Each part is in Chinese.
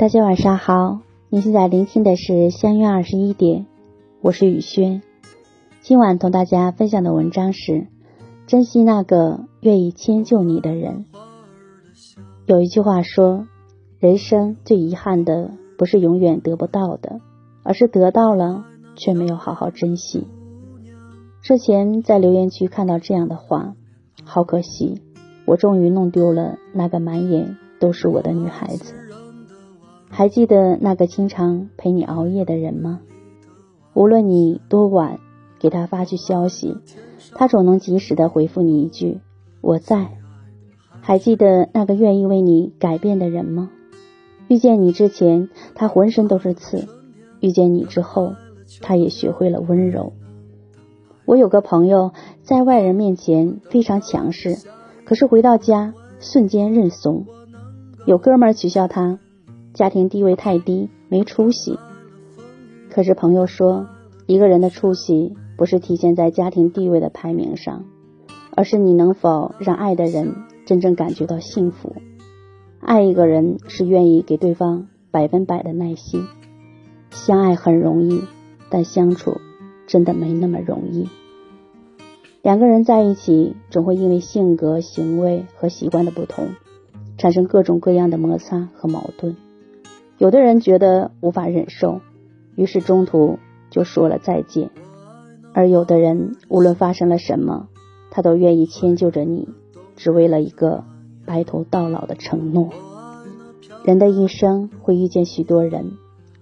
大家晚上好，您现在聆听的是《相约二十一点》，我是雨轩。今晚同大家分享的文章是：珍惜那个愿意迁就你的人。有一句话说，人生最遗憾的不是永远得不到的，而是得到了却没有好好珍惜。之前在留言区看到这样的话，好可惜，我终于弄丢了那个满眼都是我的女孩子。还记得那个经常陪你熬夜的人吗？无论你多晚给他发去消息，他总能及时的回复你一句“我在”。还记得那个愿意为你改变的人吗？遇见你之前，他浑身都是刺；遇见你之后，他也学会了温柔。我有个朋友，在外人面前非常强势，可是回到家瞬间认怂。有哥们儿取笑他。家庭地位太低，没出息。可是朋友说，一个人的出息不是体现在家庭地位的排名上，而是你能否让爱的人真正感觉到幸福。爱一个人是愿意给对方百分百的耐心。相爱很容易，但相处真的没那么容易。两个人在一起，总会因为性格、行为和习惯的不同，产生各种各样的摩擦和矛盾。有的人觉得无法忍受，于是中途就说了再见；而有的人无论发生了什么，他都愿意迁就着你，只为了一个白头到老的承诺。人的一生会遇见许多人，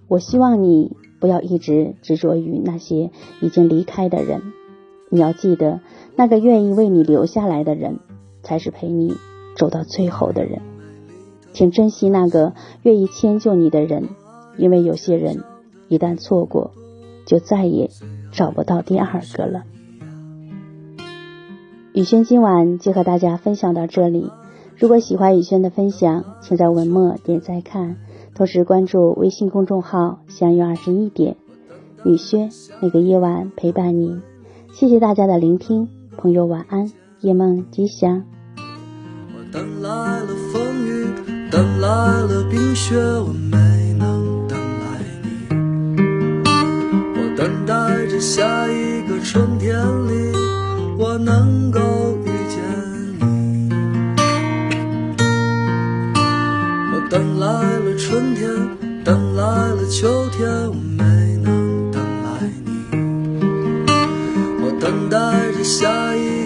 我希望你不要一直执着于那些已经离开的人，你要记得，那个愿意为你留下来的人，才是陪你走到最后的人。请珍惜那个愿意迁就你的人，因为有些人一旦错过，就再也找不到第二个了。雨轩今晚就和大家分享到这里。如果喜欢雨轩的分享，请在文末点再看，同时关注微信公众号“相约二十一点”，雨轩每个夜晚陪伴你。谢谢大家的聆听，朋友晚安，夜梦吉祥。我等来了风来了冰雪，我没能等来你。我等待着下一个春天里，我能够遇见你。我等来了春天，等来了秋天，我没能等来你。我等待着下一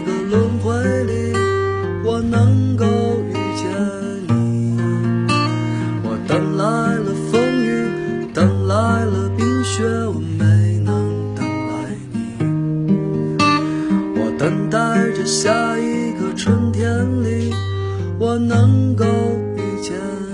等来了风雨等来了冰雪我没能等来你？我等待着下一个春天里我能够遇见。